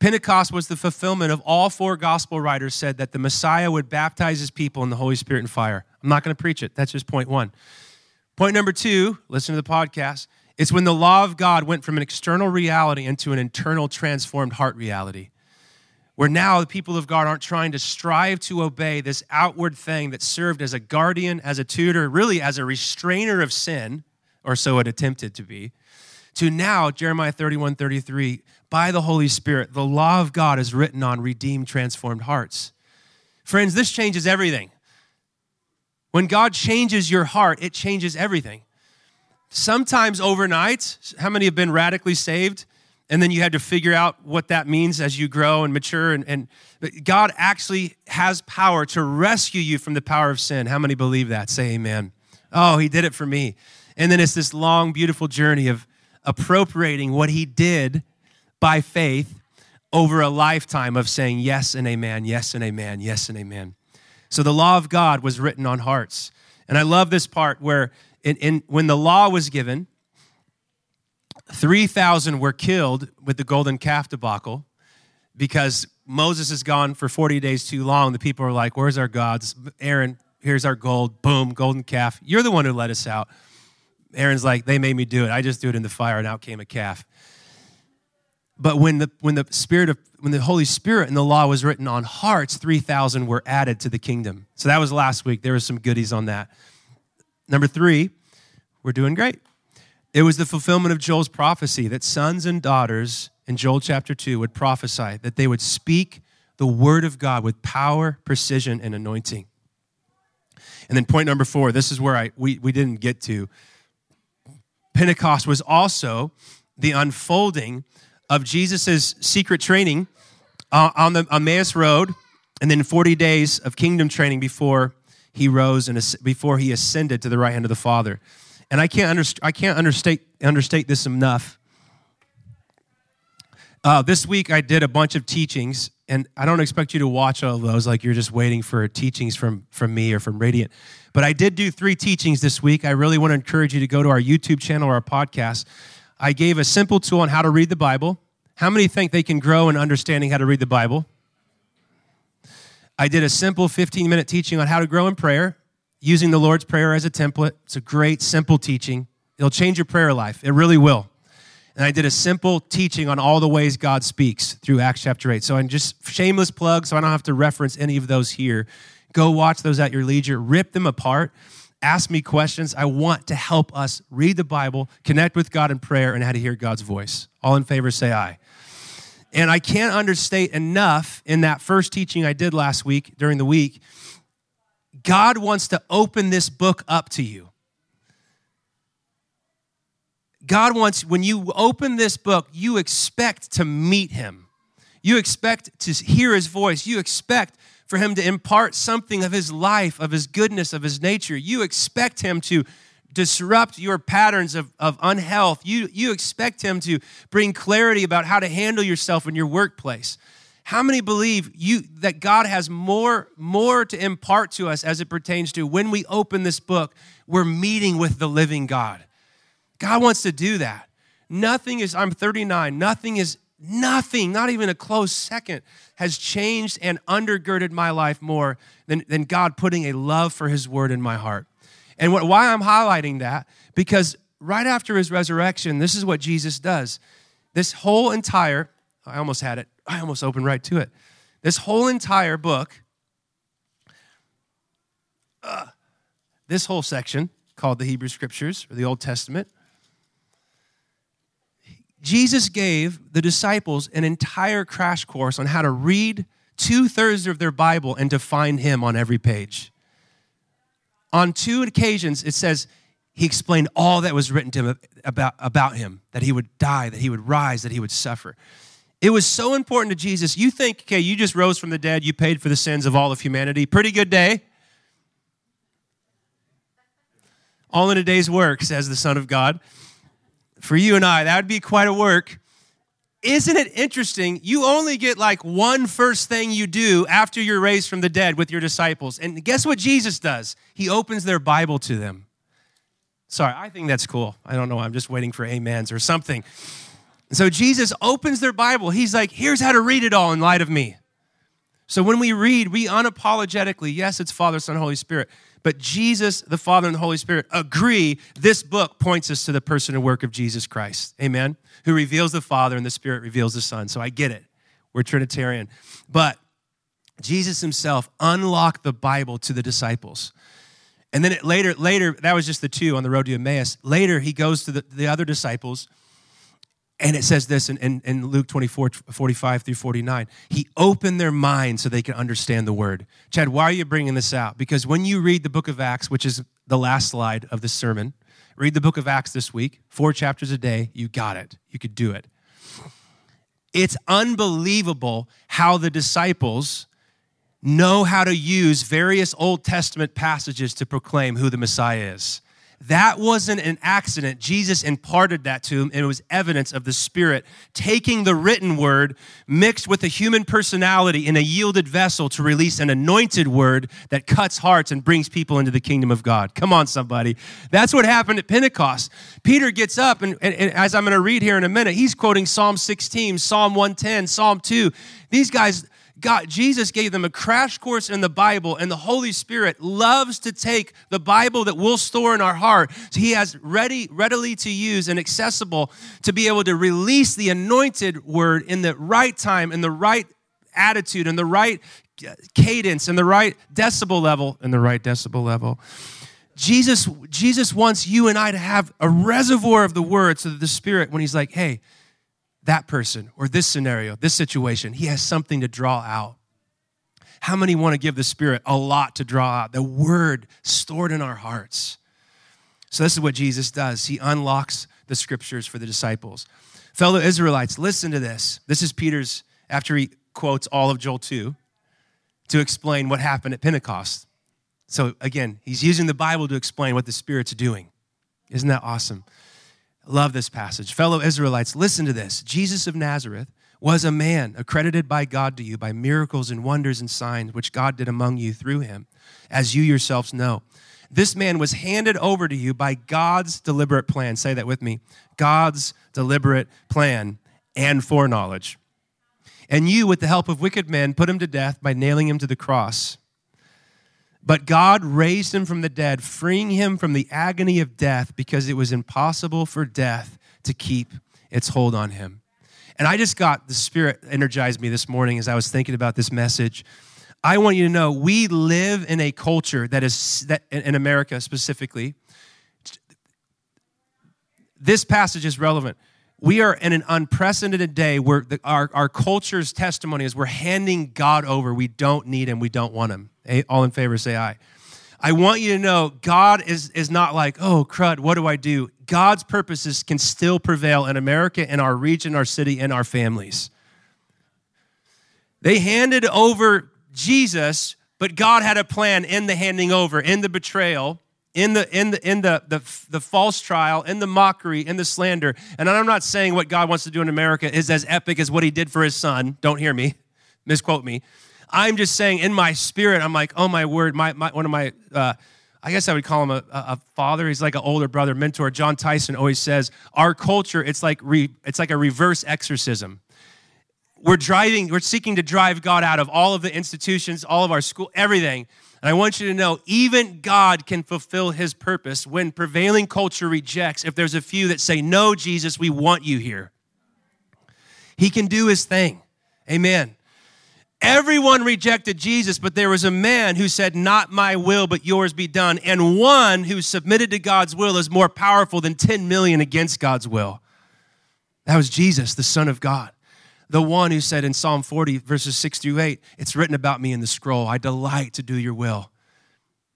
Pentecost was the fulfillment of all four gospel writers said that the Messiah would baptize his people in the Holy Spirit and fire. I'm not going to preach it. That's just point one. Point number two, listen to the podcast. It's when the law of God went from an external reality into an internal transformed heart reality. Where now the people of God aren't trying to strive to obey this outward thing that served as a guardian, as a tutor, really as a restrainer of sin, or so it attempted to be, to now, Jeremiah 31 33, by the Holy Spirit, the law of God is written on redeemed, transformed hearts. Friends, this changes everything. When God changes your heart, it changes everything. Sometimes overnight, how many have been radically saved? And then you had to figure out what that means as you grow and mature. And, and God actually has power to rescue you from the power of sin. How many believe that? Say amen. Oh, he did it for me. And then it's this long, beautiful journey of appropriating what he did by faith over a lifetime of saying yes and amen, yes and amen, yes and amen. So the law of God was written on hearts. And I love this part where in, in, when the law was given, 3,000 were killed with the golden calf debacle because Moses is gone for 40 days too long. The people are like, Where's our gods? Aaron, here's our gold. Boom, golden calf. You're the one who let us out. Aaron's like, They made me do it. I just do it in the fire, and out came a calf. But when the, when the Spirit of when the Holy Spirit and the law was written on hearts, 3,000 were added to the kingdom. So that was last week. There was some goodies on that. Number three, we're doing great. It was the fulfillment of Joel's prophecy that sons and daughters in Joel chapter 2 would prophesy, that they would speak the word of God with power, precision, and anointing. And then point number four, this is where I we, we didn't get to. Pentecost was also the unfolding of Jesus' secret training uh, on the Emmaus Road, and then 40 days of kingdom training before he rose and before he ascended to the right hand of the Father. And I can't, underst- I can't understate, understate this enough. Uh, this week I did a bunch of teachings, and I don't expect you to watch all those like you're just waiting for teachings from, from me or from Radiant. But I did do three teachings this week. I really want to encourage you to go to our YouTube channel or our podcast I gave a simple tool on how to read the Bible. How many think they can grow in understanding how to read the Bible? I did a simple 15 minute teaching on how to grow in prayer using the Lord's Prayer as a template. It's a great, simple teaching. It'll change your prayer life. It really will. And I did a simple teaching on all the ways God speaks through Acts chapter 8. So I'm just shameless plug, so I don't have to reference any of those here. Go watch those at your leisure, rip them apart ask me questions. I want to help us read the Bible, connect with God in prayer, and how to hear God's voice. All in favor, say aye. And I can't understate enough in that first teaching I did last week during the week. God wants to open this book up to you. God wants, when you open this book, you expect to meet him. You expect to hear his voice. You expect for him to impart something of his life, of his goodness, of his nature. You expect him to disrupt your patterns of, of unhealth. You, you expect him to bring clarity about how to handle yourself in your workplace. How many believe you that God has more, more to impart to us as it pertains to when we open this book, we're meeting with the living God? God wants to do that. Nothing is, I'm 39, nothing is Nothing, not even a close second, has changed and undergirded my life more than, than God putting a love for His Word in my heart. And what, why I'm highlighting that, because right after His resurrection, this is what Jesus does. This whole entire, I almost had it, I almost opened right to it. This whole entire book, uh, this whole section called the Hebrew Scriptures or the Old Testament, Jesus gave the disciples an entire crash course on how to read two thirds of their Bible and to find Him on every page. On two occasions, it says he explained all that was written to him about, about him that he would die, that he would rise, that he would suffer. It was so important to Jesus. You think, okay, you just rose from the dead, you paid for the sins of all of humanity. Pretty good day. All in a day's work, says the Son of God for you and I, that would be quite a work. Isn't it interesting? You only get like one first thing you do after you're raised from the dead with your disciples. And guess what Jesus does? He opens their Bible to them. Sorry, I think that's cool. I don't know. I'm just waiting for amens or something. So Jesus opens their Bible. He's like, here's how to read it all in light of me. So when we read, we unapologetically, yes, it's Father, Son, Holy Spirit, but Jesus, the Father, and the Holy Spirit agree this book points us to the person and work of Jesus Christ. Amen? Who reveals the Father and the Spirit reveals the Son. So I get it. We're Trinitarian. But Jesus himself unlocked the Bible to the disciples. And then it, later, later, that was just the two on the road to Emmaus. Later, he goes to the, the other disciples, and it says this in, in, in, Luke 24, 45 through 49. He opened their minds so they could understand the word. Chad, why are you bringing this out? Because when you read the book of Acts, which is the last slide of this sermon, read the book of Acts this week, four chapters a day, you got it. You could do it. It's unbelievable how the disciples know how to use various Old Testament passages to proclaim who the Messiah is. That wasn't an accident. Jesus imparted that to him, and it was evidence of the Spirit taking the written word mixed with a human personality in a yielded vessel to release an anointed word that cuts hearts and brings people into the kingdom of God. Come on, somebody. That's what happened at Pentecost. Peter gets up, and, and, and as I'm going to read here in a minute, he's quoting Psalm 16, Psalm 110, Psalm 2. These guys, God, Jesus gave them a crash course in the Bible, and the Holy Spirit loves to take the Bible that we'll store in our heart. So He has ready, readily to use and accessible to be able to release the anointed word in the right time, in the right attitude, in the right uh, cadence, in the right decibel level, in the right decibel level. Jesus, Jesus wants you and I to have a reservoir of the word so that the Spirit, when He's like, hey, that person or this scenario, this situation. He has something to draw out. How many want to give the Spirit a lot to draw out? The Word stored in our hearts. So, this is what Jesus does. He unlocks the scriptures for the disciples. Fellow Israelites, listen to this. This is Peter's, after he quotes all of Joel 2, to explain what happened at Pentecost. So, again, he's using the Bible to explain what the Spirit's doing. Isn't that awesome? Love this passage. Fellow Israelites, listen to this. Jesus of Nazareth was a man accredited by God to you by miracles and wonders and signs which God did among you through him, as you yourselves know. This man was handed over to you by God's deliberate plan. Say that with me God's deliberate plan and foreknowledge. And you, with the help of wicked men, put him to death by nailing him to the cross. But God raised him from the dead, freeing him from the agony of death because it was impossible for death to keep its hold on him. And I just got the Spirit energized me this morning as I was thinking about this message. I want you to know we live in a culture that is, that in America specifically, this passage is relevant. We are in an unprecedented day where the, our, our culture's testimony is we're handing God over. We don't need him, we don't want him. All in favor, say aye. I want you to know God is, is not like, oh, crud, what do I do? God's purposes can still prevail in America, in our region, our city, and our families. They handed over Jesus, but God had a plan in the handing over, in the betrayal, in the in the in the, the the false trial, in the mockery, in the slander. And I'm not saying what God wants to do in America is as epic as what he did for his son. Don't hear me. Misquote me. I'm just saying in my spirit, I'm like, oh my word, my, my one of my, uh, I guess I would call him a, a, father. He's like an older brother, mentor. John Tyson always says, our culture, it's like re, it's like a reverse exorcism. We're driving, we're seeking to drive God out of all of the institutions, all of our school, everything. And I want you to know, even God can fulfill his purpose when prevailing culture rejects. If there's a few that say, No, Jesus, we want you here. He can do his thing. Amen. Everyone rejected Jesus, but there was a man who said, Not my will, but yours be done. And one who submitted to God's will is more powerful than 10 million against God's will. That was Jesus, the Son of God. The one who said in Psalm 40, verses 6 through 8, It's written about me in the scroll. I delight to do your will.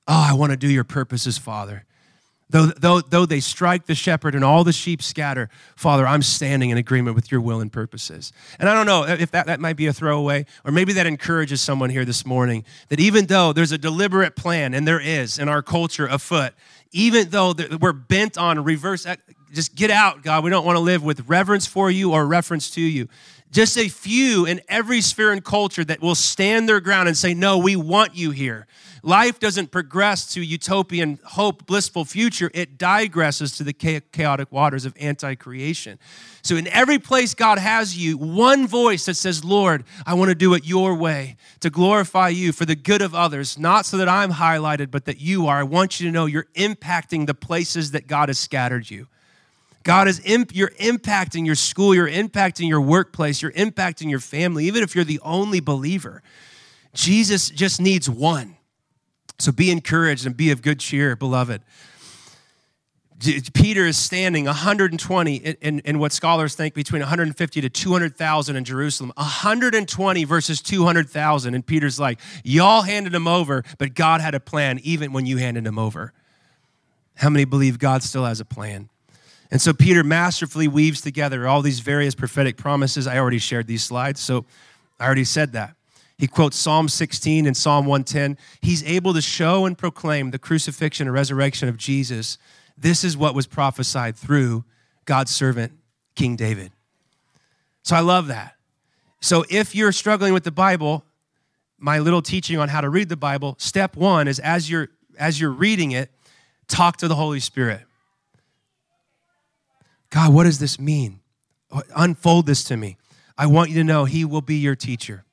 Oh, I want to do your purposes, Father. Though, though, though they strike the shepherd and all the sheep scatter, Father, I'm standing in agreement with your will and purposes. And I don't know if that, that might be a throwaway, or maybe that encourages someone here this morning that even though there's a deliberate plan, and there is in our culture afoot, even though we're bent on reverse, uh, just get out, God. We don't want to live with reverence for you or reference to you. Just a few in every sphere and culture that will stand their ground and say, No, we want you here. Life doesn't progress to utopian hope, blissful future. It digresses to the chaotic waters of anti creation. So, in every place God has you, one voice that says, Lord, I want to do it your way to glorify you for the good of others, not so that I'm highlighted, but that you are. I want you to know you're impacting the places that God has scattered you. God is imp- you're impacting your school, you're impacting your workplace, you're impacting your family, even if you're the only believer. Jesus just needs one. So be encouraged and be of good cheer, beloved. Peter is standing 120 in, in, what scholars think between 150 to 200,000 in Jerusalem. 120 versus 200,000. And Peter's like, Y'all handed him over, but God had a plan even when you handed him over. How many believe God still has a plan? And so Peter masterfully weaves together all these various prophetic promises. I already shared these slides, so I already said that. He quotes Psalm 16 and Psalm 110. He's able to show and proclaim the crucifixion and resurrection of Jesus. This is what was prophesied through God's servant, King David. So I love that. So if you're struggling with the Bible, my little teaching on how to read the Bible, step one is as you're as you're reading it, talk to the Holy Spirit. God, what does this mean? Unfold this to me. I want you to know He will be your teacher.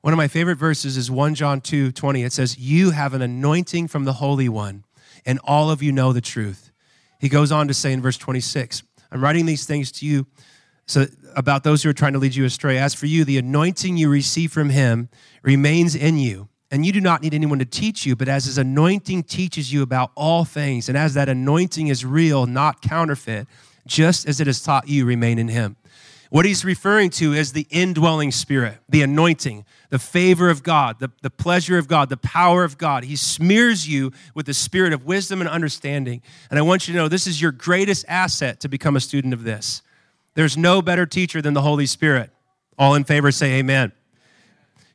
One of my favorite verses is 1 John 2 20. It says, You have an anointing from the Holy One, and all of you know the truth. He goes on to say in verse 26, I'm writing these things to you so about those who are trying to lead you astray. As for you, the anointing you receive from him remains in you. And you do not need anyone to teach you, but as his anointing teaches you about all things, and as that anointing is real, not counterfeit, just as it has taught you, remain in him. What he's referring to is the indwelling spirit, the anointing, the favor of God, the, the pleasure of God, the power of God. He smears you with the spirit of wisdom and understanding. And I want you to know this is your greatest asset to become a student of this. There's no better teacher than the Holy Spirit. All in favor say amen.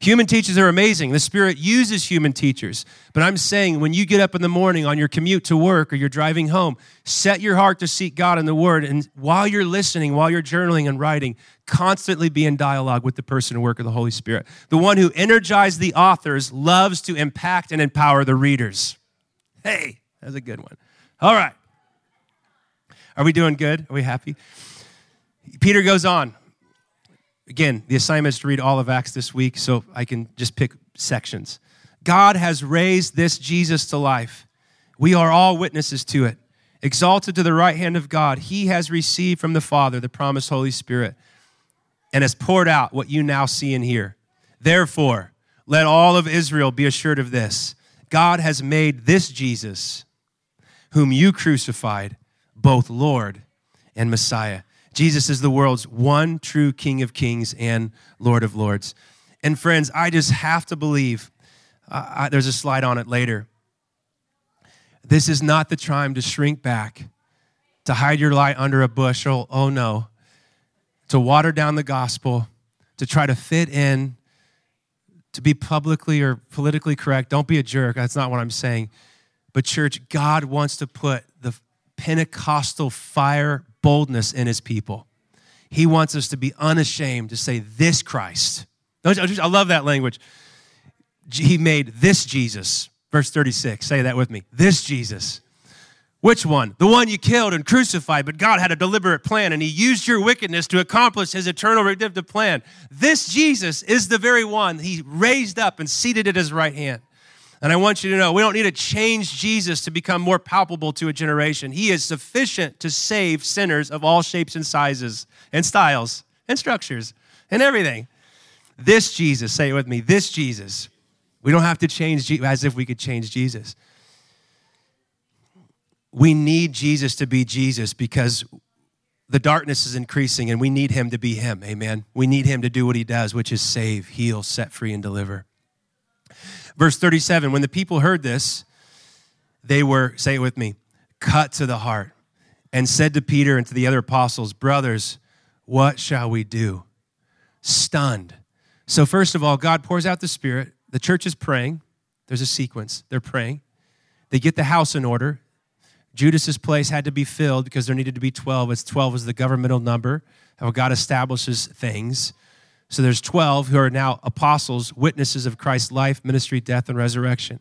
Human teachers are amazing. The Spirit uses human teachers. But I'm saying when you get up in the morning on your commute to work or you're driving home, set your heart to seek God in the Word. And while you're listening, while you're journaling and writing, constantly be in dialogue with the person and work of the Holy Spirit. The one who energized the authors loves to impact and empower the readers. Hey, that's a good one. All right. Are we doing good? Are we happy? Peter goes on. Again, the assignment is to read all of Acts this week, so I can just pick sections. God has raised this Jesus to life. We are all witnesses to it. Exalted to the right hand of God, he has received from the Father the promised Holy Spirit and has poured out what you now see and hear. Therefore, let all of Israel be assured of this God has made this Jesus, whom you crucified, both Lord and Messiah. Jesus is the world's one true King of Kings and Lord of Lords. And friends, I just have to believe, uh, I, there's a slide on it later. This is not the time to shrink back, to hide your light under a bushel. Oh no. To water down the gospel, to try to fit in, to be publicly or politically correct. Don't be a jerk. That's not what I'm saying. But, church, God wants to put the Pentecostal fire boldness in his people. He wants us to be unashamed to say, This Christ. I love that language. He made this Jesus. Verse 36, say that with me. This Jesus. Which one? The one you killed and crucified, but God had a deliberate plan and He used your wickedness to accomplish His eternal redemptive plan. This Jesus is the very one He raised up and seated at His right hand. And I want you to know we don't need to change Jesus to become more palpable to a generation. He is sufficient to save sinners of all shapes and sizes and styles and structures and everything. This Jesus, say it with me, this Jesus. We don't have to change as if we could change Jesus. We need Jesus to be Jesus because the darkness is increasing and we need him to be him. Amen. We need him to do what he does, which is save, heal, set free, and deliver. Verse 37 When the people heard this, they were, say it with me, cut to the heart and said to Peter and to the other apostles, Brothers, what shall we do? Stunned. So, first of all, God pours out the Spirit. The church is praying. There's a sequence. They're praying. They get the house in order. Judas's place had to be filled because there needed to be 12. It's 12 is the governmental number, how God establishes things. So there's 12 who are now apostles, witnesses of Christ's life, ministry, death, and resurrection.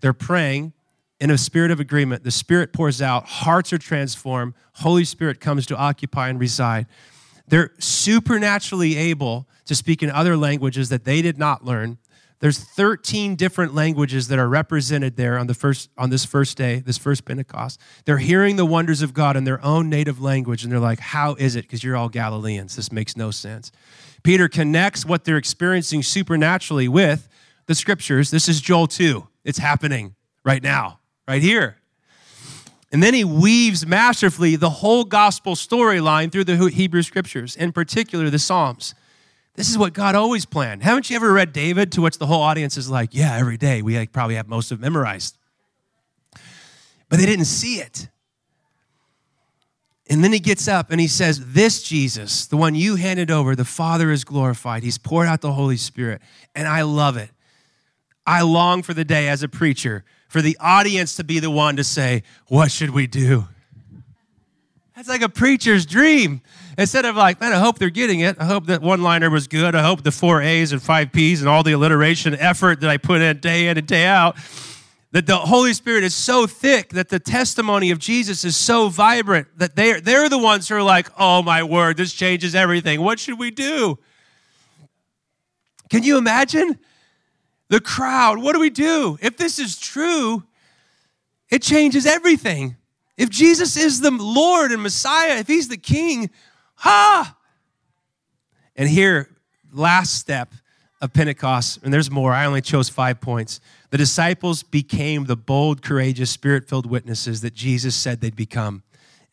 They're praying in a spirit of agreement. The Spirit pours out, hearts are transformed, Holy Spirit comes to occupy and reside. They're supernaturally able to speak in other languages that they did not learn. There's 13 different languages that are represented there on the first on this first day, this first Pentecost. They're hearing the wonders of God in their own native language and they're like, "How is it? Because you're all Galileans. This makes no sense." Peter connects what they're experiencing supernaturally with the scriptures. This is Joel 2. It's happening right now, right here. And then he weaves masterfully the whole gospel storyline through the Hebrew scriptures, in particular the Psalms. This is what God always planned. Haven't you ever read David, to which the whole audience is like, yeah, every day. We probably have most of memorized. But they didn't see it. And then he gets up and he says, This Jesus, the one you handed over, the Father is glorified. He's poured out the Holy Spirit. And I love it. I long for the day as a preacher for the audience to be the one to say, What should we do? That's like a preacher's dream. Instead of like, man, I hope they're getting it. I hope that one liner was good. I hope the four A's and five P's and all the alliteration effort that I put in day in and day out that the Holy Spirit is so thick that the testimony of Jesus is so vibrant that they're, they're the ones who are like, oh my word, this changes everything. What should we do? Can you imagine? The crowd, what do we do? If this is true, it changes everything. If Jesus is the Lord and Messiah, if he's the king, ha! And here, last step of Pentecost, and there's more, I only chose five points. The disciples became the bold, courageous, spirit filled witnesses that Jesus said they'd become,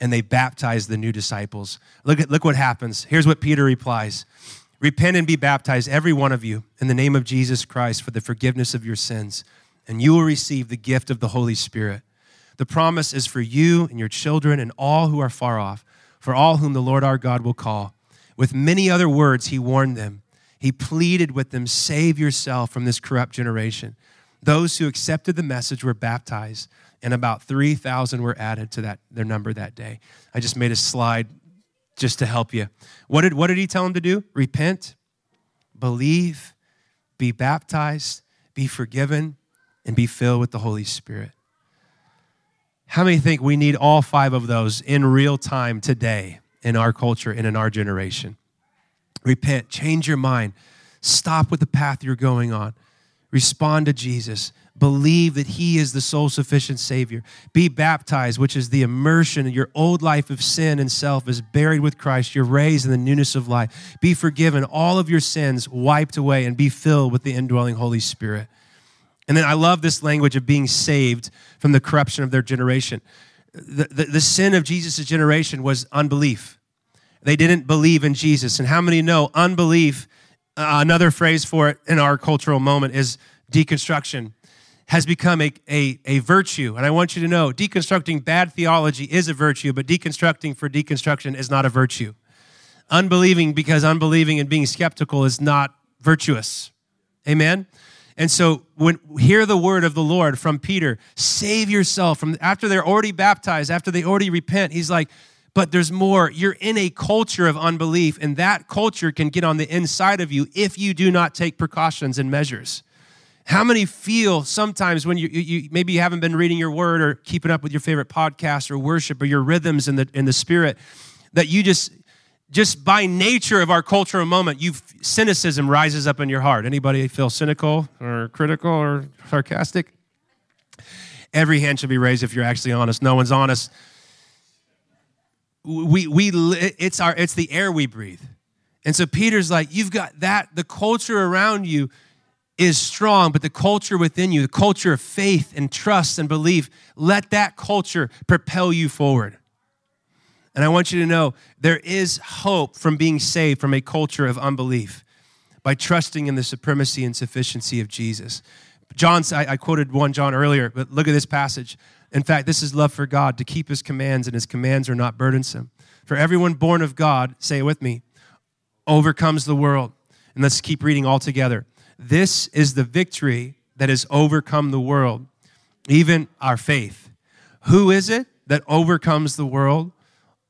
and they baptized the new disciples. Look, at, look what happens. Here's what Peter replies Repent and be baptized, every one of you, in the name of Jesus Christ for the forgiveness of your sins, and you will receive the gift of the Holy Spirit. The promise is for you and your children and all who are far off, for all whom the Lord our God will call. With many other words, he warned them. He pleaded with them, Save yourself from this corrupt generation. Those who accepted the message were baptized, and about 3,000 were added to that, their number that day. I just made a slide just to help you. What did, what did he tell them to do? Repent, believe, be baptized, be forgiven, and be filled with the Holy Spirit. How many think we need all five of those in real time today in our culture and in our generation? Repent, change your mind, stop with the path you're going on, respond to Jesus, Believe that He is the sole sufficient Savior. Be baptized, which is the immersion. Your old life of sin and self is buried with Christ. You're raised in the newness of life. Be forgiven, all of your sins wiped away, and be filled with the indwelling Holy Spirit. And then I love this language of being saved from the corruption of their generation. The, the, the sin of Jesus' generation was unbelief. They didn't believe in Jesus. And how many know unbelief? Uh, another phrase for it in our cultural moment is deconstruction has become a, a, a virtue. And I want you to know deconstructing bad theology is a virtue, but deconstructing for deconstruction is not a virtue. Unbelieving because unbelieving and being skeptical is not virtuous. Amen? And so when hear the word of the Lord from Peter, save yourself from after they're already baptized, after they already repent, he's like, but there's more. You're in a culture of unbelief, and that culture can get on the inside of you if you do not take precautions and measures. How many feel sometimes when you, you, maybe you haven't been reading your word or keeping up with your favorite podcast or worship or your rhythms in the in the spirit that you just just by nature of our cultural moment, you cynicism rises up in your heart. Anybody feel cynical or critical or sarcastic? Every hand should be raised if you're actually honest. No one's honest. We we it's our it's the air we breathe. And so Peter's like, you've got that the culture around you is strong, but the culture within you, the culture of faith and trust and belief, let that culture propel you forward. And I want you to know there is hope from being saved from a culture of unbelief by trusting in the supremacy and sufficiency of Jesus. John, I, I quoted 1 John earlier, but look at this passage. In fact, this is love for God to keep his commands, and his commands are not burdensome. For everyone born of God, say it with me, overcomes the world. And let's keep reading all together. This is the victory that has overcome the world, even our faith. Who is it that overcomes the world?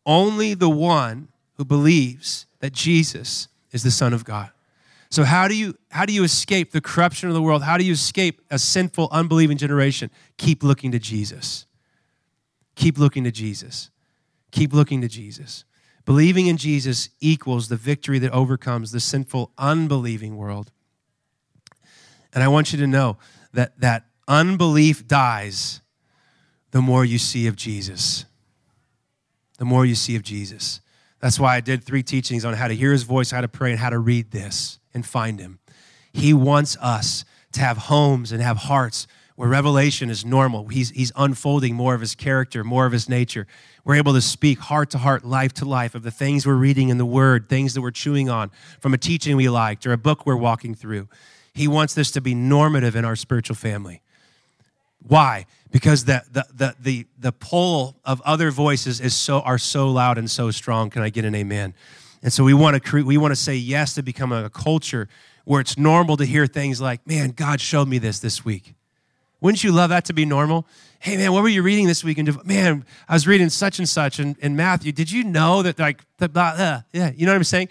Only the one who believes that Jesus is the Son of God. So how do you how do you escape the corruption of the world? How do you escape a sinful, unbelieving generation? Keep looking to Jesus. Keep looking to Jesus. Keep looking to Jesus. Believing in Jesus equals the victory that overcomes the sinful, unbelieving world. And I want you to know that that unbelief dies the more you see of Jesus. The more you see of Jesus. That's why I did three teachings on how to hear his voice, how to pray, and how to read this and find him. He wants us to have homes and have hearts where revelation is normal. He's, he's unfolding more of his character, more of his nature. We're able to speak heart to heart, life to life of the things we're reading in the Word, things that we're chewing on from a teaching we liked or a book we're walking through. He wants this to be normative in our spiritual family. Why? Because the, the, the, the, the pull of other voices is so, are so loud and so strong. Can I get an amen? And so we want to create, we want to say yes to become a culture where it's normal to hear things like, man, God showed me this this week. Wouldn't you love that to be normal? Hey, man, what were you reading this week? And man, I was reading such and such in, in Matthew. Did you know that, like, the, blah, uh, yeah, you know what I'm saying?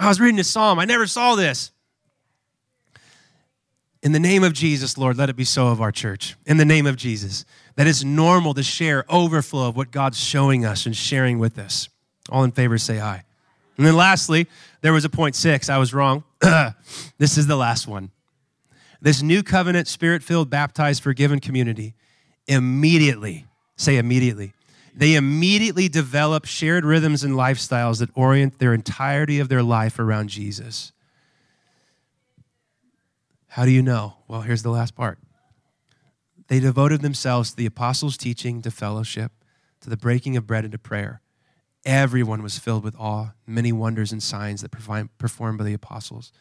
I was reading a psalm. I never saw this. In the name of Jesus, Lord, let it be so of our church. In the name of Jesus, that it's normal to share overflow of what God's showing us and sharing with us. All in favor, say aye. And then lastly, there was a point six. I was wrong. this is the last one. This new covenant, spirit filled, baptized, forgiven community immediately, say immediately, they immediately develop shared rhythms and lifestyles that orient their entirety of their life around Jesus. How do you know? Well, here's the last part. They devoted themselves to the apostles' teaching, to fellowship, to the breaking of bread, and to prayer. Everyone was filled with awe, many wonders and signs that performed by the apostles.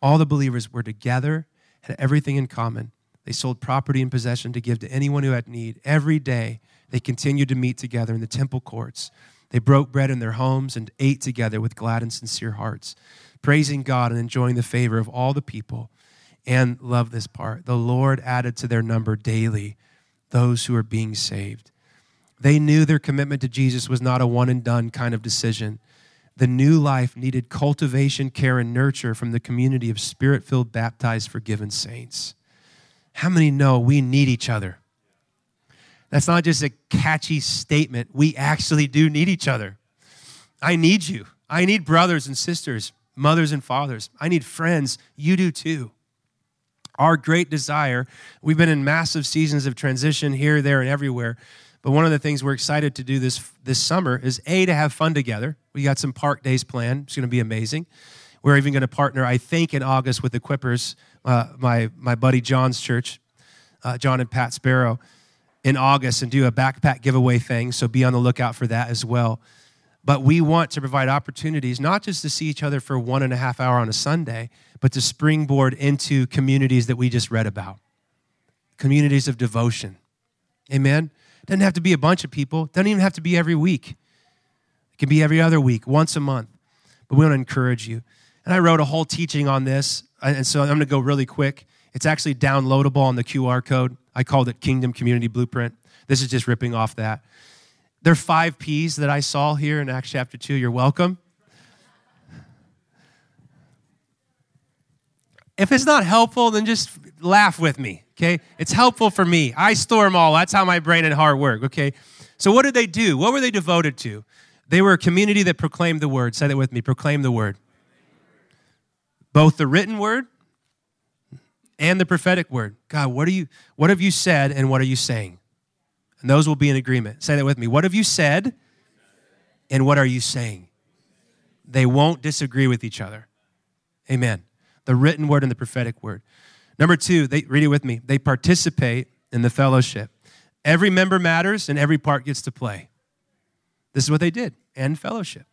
All the believers were together, had everything in common. They sold property and possession to give to anyone who had need. Every day, they continued to meet together in the temple courts. They broke bread in their homes and ate together with glad and sincere hearts, praising God and enjoying the favor of all the people and love this part the Lord added to their number daily those who are being saved. They knew their commitment to Jesus was not a one and done kind of decision. The new life needed cultivation, care, and nurture from the community of spirit filled, baptized, forgiven saints. How many know we need each other? That's not just a catchy statement. We actually do need each other. I need you. I need brothers and sisters, mothers and fathers. I need friends. You do too our great desire. We've been in massive seasons of transition here, there, and everywhere. But one of the things we're excited to do this this summer is a to have fun together. We got some park days planned. It's going to be amazing. We're even going to partner, I think, in August with the Equippers, uh, my my buddy John's church, uh, John and Pat Sparrow, in August, and do a backpack giveaway thing. So be on the lookout for that as well. But we want to provide opportunities not just to see each other for one and a half hour on a Sunday, but to springboard into communities that we just read about communities of devotion. Amen? Doesn't have to be a bunch of people, doesn't even have to be every week. It can be every other week, once a month. But we want to encourage you. And I wrote a whole teaching on this, and so I'm going to go really quick. It's actually downloadable on the QR code. I called it Kingdom Community Blueprint. This is just ripping off that. There are five P's that I saw here in Acts chapter 2. You're welcome. If it's not helpful, then just laugh with me, okay? It's helpful for me. I store them all. That's how my brain and heart work, okay? So, what did they do? What were they devoted to? They were a community that proclaimed the word. Say that with me proclaim the word. Both the written word and the prophetic word. God, what are you what have you said and what are you saying? And those will be in agreement. Say that with me. What have you said and what are you saying? They won't disagree with each other. Amen the written word and the prophetic word. Number two, they read it with me. They participate in the fellowship. Every member matters and every part gets to play. This is what they did, and fellowship.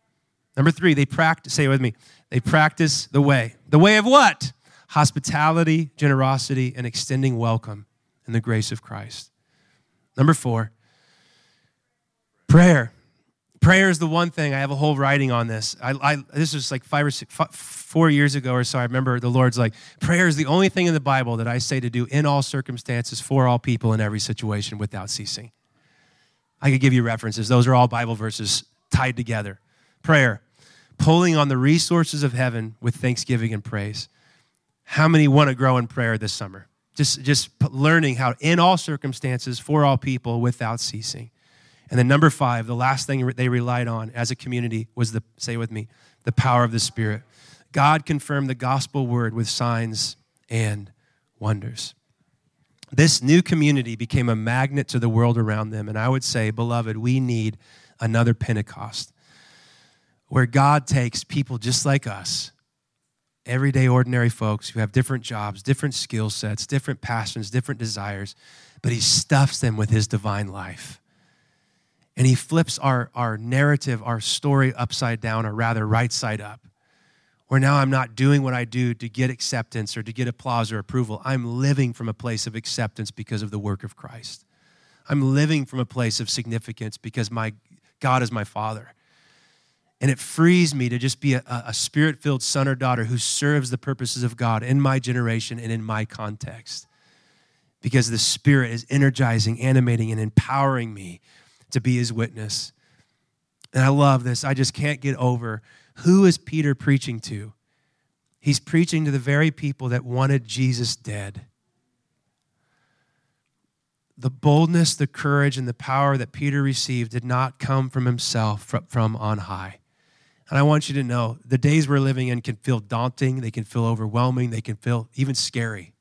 Number three, they practice, say it with me, they practice the way. The way of what? Hospitality, generosity, and extending welcome in the grace of Christ. Number four, prayer. Prayer is the one thing. I have a whole writing on this. I, I this was like five or six, five, four years ago or so. I remember the Lord's like, prayer is the only thing in the Bible that I say to do in all circumstances for all people in every situation without ceasing. I could give you references. Those are all Bible verses tied together. Prayer, pulling on the resources of heaven with thanksgiving and praise. How many want to grow in prayer this summer? Just, just learning how, in all circumstances, for all people, without ceasing. And then, number five, the last thing they relied on as a community was the, say with me, the power of the Spirit. God confirmed the gospel word with signs and wonders. This new community became a magnet to the world around them. And I would say, beloved, we need another Pentecost where God takes people just like us, everyday, ordinary folks who have different jobs, different skill sets, different passions, different desires, but He stuffs them with His divine life. And He flips our, our narrative, our story upside down, or rather, right side up where now I'm not doing what I do to get acceptance or to get applause or approval. I'm living from a place of acceptance because of the work of Christ. I'm living from a place of significance because my God is my Father. And it frees me to just be a, a spirit filled son or daughter who serves the purposes of God in my generation and in my context. Because the Spirit is energizing, animating, and empowering me to be His witness. And I love this. I just can't get over who is Peter preaching to? He's preaching to the very people that wanted Jesus dead. The boldness, the courage, and the power that Peter received did not come from himself, from on high. And I want you to know the days we're living in can feel daunting, they can feel overwhelming, they can feel even scary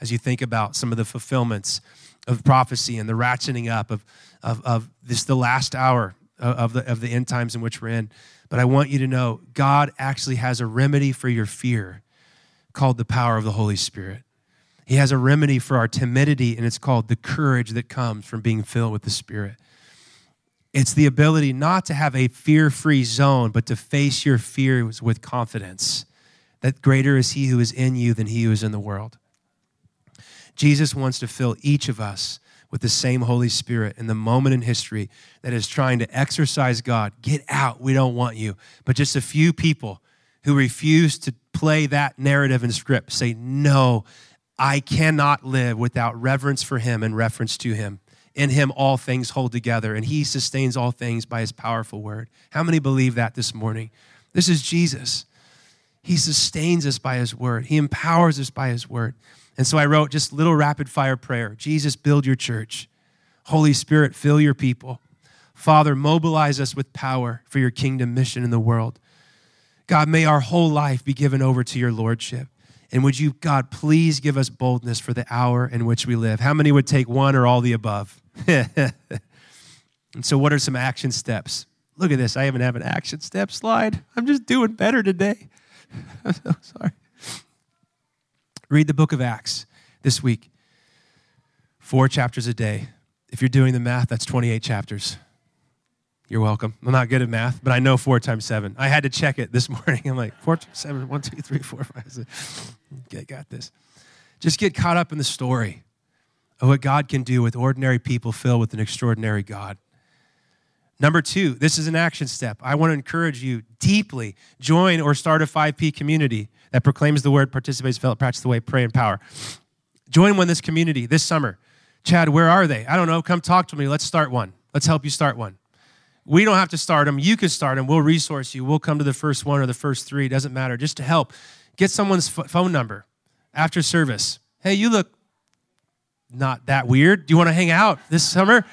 as you think about some of the fulfillments of prophecy and the ratcheting up of, of, of this, the last hour of the, of the end times in which we're in. But I want you to know God actually has a remedy for your fear called the power of the Holy Spirit. He has a remedy for our timidity, and it's called the courage that comes from being filled with the Spirit. It's the ability not to have a fear free zone, but to face your fears with confidence that greater is He who is in you than He who is in the world. Jesus wants to fill each of us with the same Holy Spirit in the moment in history that is trying to exorcise God. Get out, we don't want you. But just a few people who refuse to play that narrative and script say, No, I cannot live without reverence for Him and reference to Him. In Him, all things hold together, and He sustains all things by His powerful word. How many believe that this morning? This is Jesus. He sustains us by His word, He empowers us by His word. And so I wrote just little rapid fire prayer Jesus, build your church. Holy Spirit, fill your people. Father, mobilize us with power for your kingdom mission in the world. God, may our whole life be given over to your lordship. And would you, God, please give us boldness for the hour in which we live? How many would take one or all the above? and so, what are some action steps? Look at this. I even have an action step slide. I'm just doing better today. I'm so sorry. Read the book of Acts this week. Four chapters a day. If you're doing the math, that's 28 chapters. You're welcome. I'm not good at math, but I know four times seven. I had to check it this morning. I'm like, four times seven, one, two, three, four, five, six. Okay, got this. Just get caught up in the story of what God can do with ordinary people filled with an extraordinary God. Number two, this is an action step. I want to encourage you deeply join or start a 5P community that proclaims the word, participates, practice the way, pray in power. Join one this community this summer. Chad, where are they? I don't know. Come talk to me. Let's start one. Let's help you start one. We don't have to start them. You can start them. We'll resource you. We'll come to the first one or the first three. It doesn't matter. Just to help. Get someone's phone number after service. Hey, you look not that weird. Do you want to hang out this summer?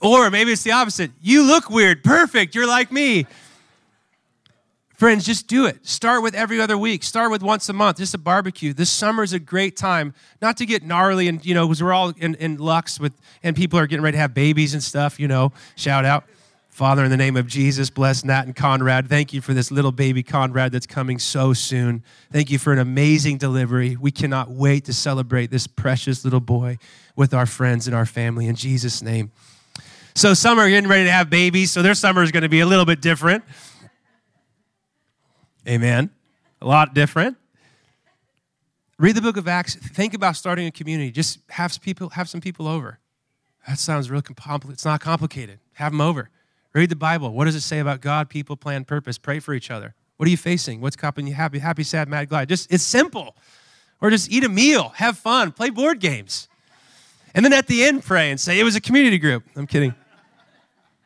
Or maybe it's the opposite. You look weird. Perfect. You're like me. Friends, just do it. Start with every other week. Start with once a month, just a barbecue. This summer is a great time, not to get gnarly and, you know, because we're all in, in lux with, and people are getting ready to have babies and stuff, you know, shout out. Father, in the name of Jesus, bless Nat and Conrad. Thank you for this little baby Conrad that's coming so soon. Thank you for an amazing delivery. We cannot wait to celebrate this precious little boy with our friends and our family in Jesus' name. So, are getting ready to have babies, so their summer is going to be a little bit different. Amen. A lot different. Read the book of Acts. Think about starting a community. Just have some people, have some people over. That sounds real complicated. It's not complicated. Have them over. Read the Bible. What does it say about God, people, plan, purpose? Pray for each other. What are you facing? What's keeping you happy? Happy, sad, mad, glad. Just it's simple. Or just eat a meal, have fun, play board games. And then at the end, pray and say, It was a community group. I'm kidding.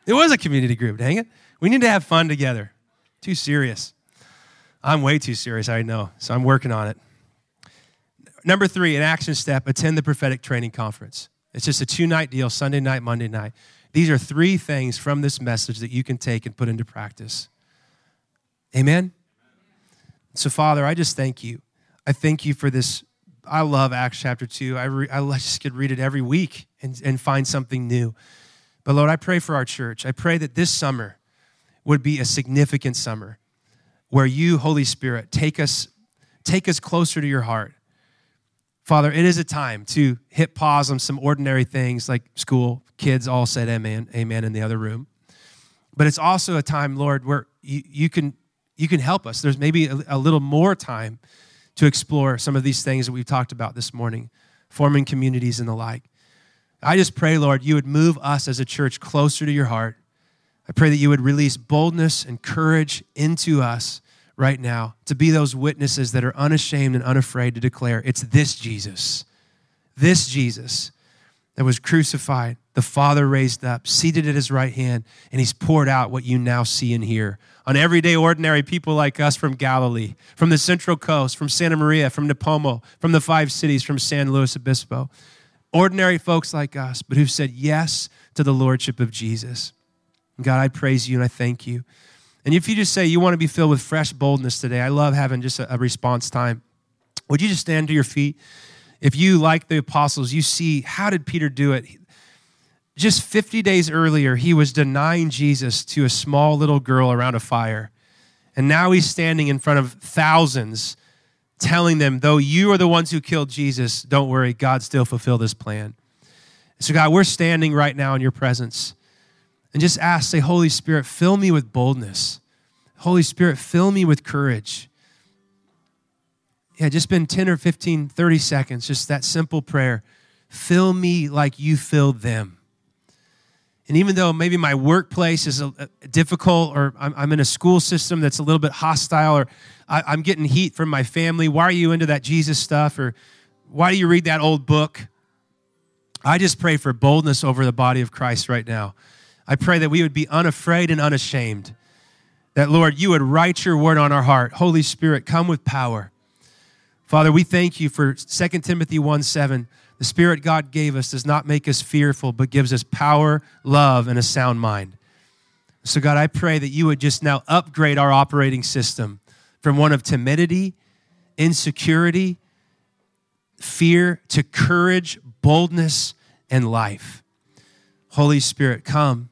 It was a community group, dang it. We need to have fun together. Too serious. I'm way too serious, I know. So I'm working on it. Number three, an action step attend the prophetic training conference. It's just a two night deal, Sunday night, Monday night. These are three things from this message that you can take and put into practice. Amen? So, Father, I just thank you. I thank you for this. I love Acts chapter 2. I, re, I just could read it every week and, and find something new. But Lord, I pray for our church. I pray that this summer would be a significant summer where you, Holy Spirit, take us, take us closer to your heart. Father, it is a time to hit pause on some ordinary things like school. Kids all said amen, amen in the other room. But it's also a time, Lord, where you, you can you can help us. There's maybe a, a little more time to explore some of these things that we've talked about this morning, forming communities and the like. I just pray, Lord, you would move us as a church closer to your heart. I pray that you would release boldness and courage into us right now to be those witnesses that are unashamed and unafraid to declare it's this Jesus, this Jesus that was crucified, the Father raised up, seated at his right hand, and he's poured out what you now see and hear on everyday, ordinary people like us from Galilee, from the Central Coast, from Santa Maria, from Nipomo, from the five cities, from San Luis Obispo. Ordinary folks like us, but who've said yes to the Lordship of Jesus. God, I praise you and I thank you. And if you just say you want to be filled with fresh boldness today, I love having just a, a response time. Would you just stand to your feet? If you, like the apostles, you see how did Peter do it? Just 50 days earlier, he was denying Jesus to a small little girl around a fire. And now he's standing in front of thousands, telling them, though you are the ones who killed Jesus, don't worry, God still fulfilled his plan. So, God, we're standing right now in your presence. And just ask, say, Holy Spirit, fill me with boldness. Holy Spirit, fill me with courage. Yeah, just been 10 or 15, 30 seconds, just that simple prayer. Fill me like you filled them. And even though maybe my workplace is difficult, or I'm, in a school system that's a little bit hostile, or I'm getting heat from my family, why are you into that Jesus stuff? Or why do you read that old book? I just pray for boldness over the body of Christ right now. I pray that we would be unafraid and unashamed. That, Lord, you would write your word on our heart. Holy Spirit, come with power. Father, we thank you for 2 Timothy 1 7 the Spirit God gave us does not make us fearful, but gives us power, love, and a sound mind. So, God, I pray that you would just now upgrade our operating system from one of timidity, insecurity, fear to courage, boldness, and life. Holy Spirit, come,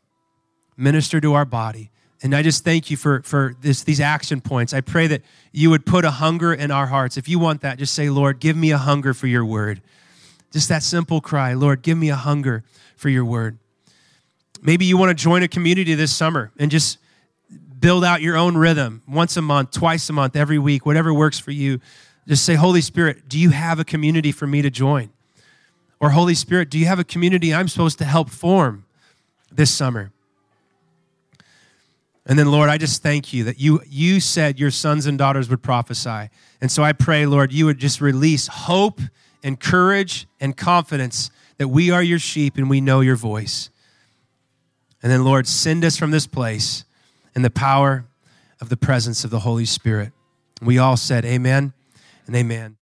minister to our body. And I just thank you for, for this, these action points. I pray that you would put a hunger in our hearts. If you want that, just say, Lord, give me a hunger for your word. Just that simple cry Lord, give me a hunger for your word. Maybe you want to join a community this summer and just build out your own rhythm once a month, twice a month, every week, whatever works for you. Just say, Holy Spirit, do you have a community for me to join? Or, Holy Spirit, do you have a community I'm supposed to help form this summer? And then, Lord, I just thank you that you, you said your sons and daughters would prophesy. And so I pray, Lord, you would just release hope and courage and confidence that we are your sheep and we know your voice. And then, Lord, send us from this place in the power of the presence of the Holy Spirit. We all said, Amen and Amen.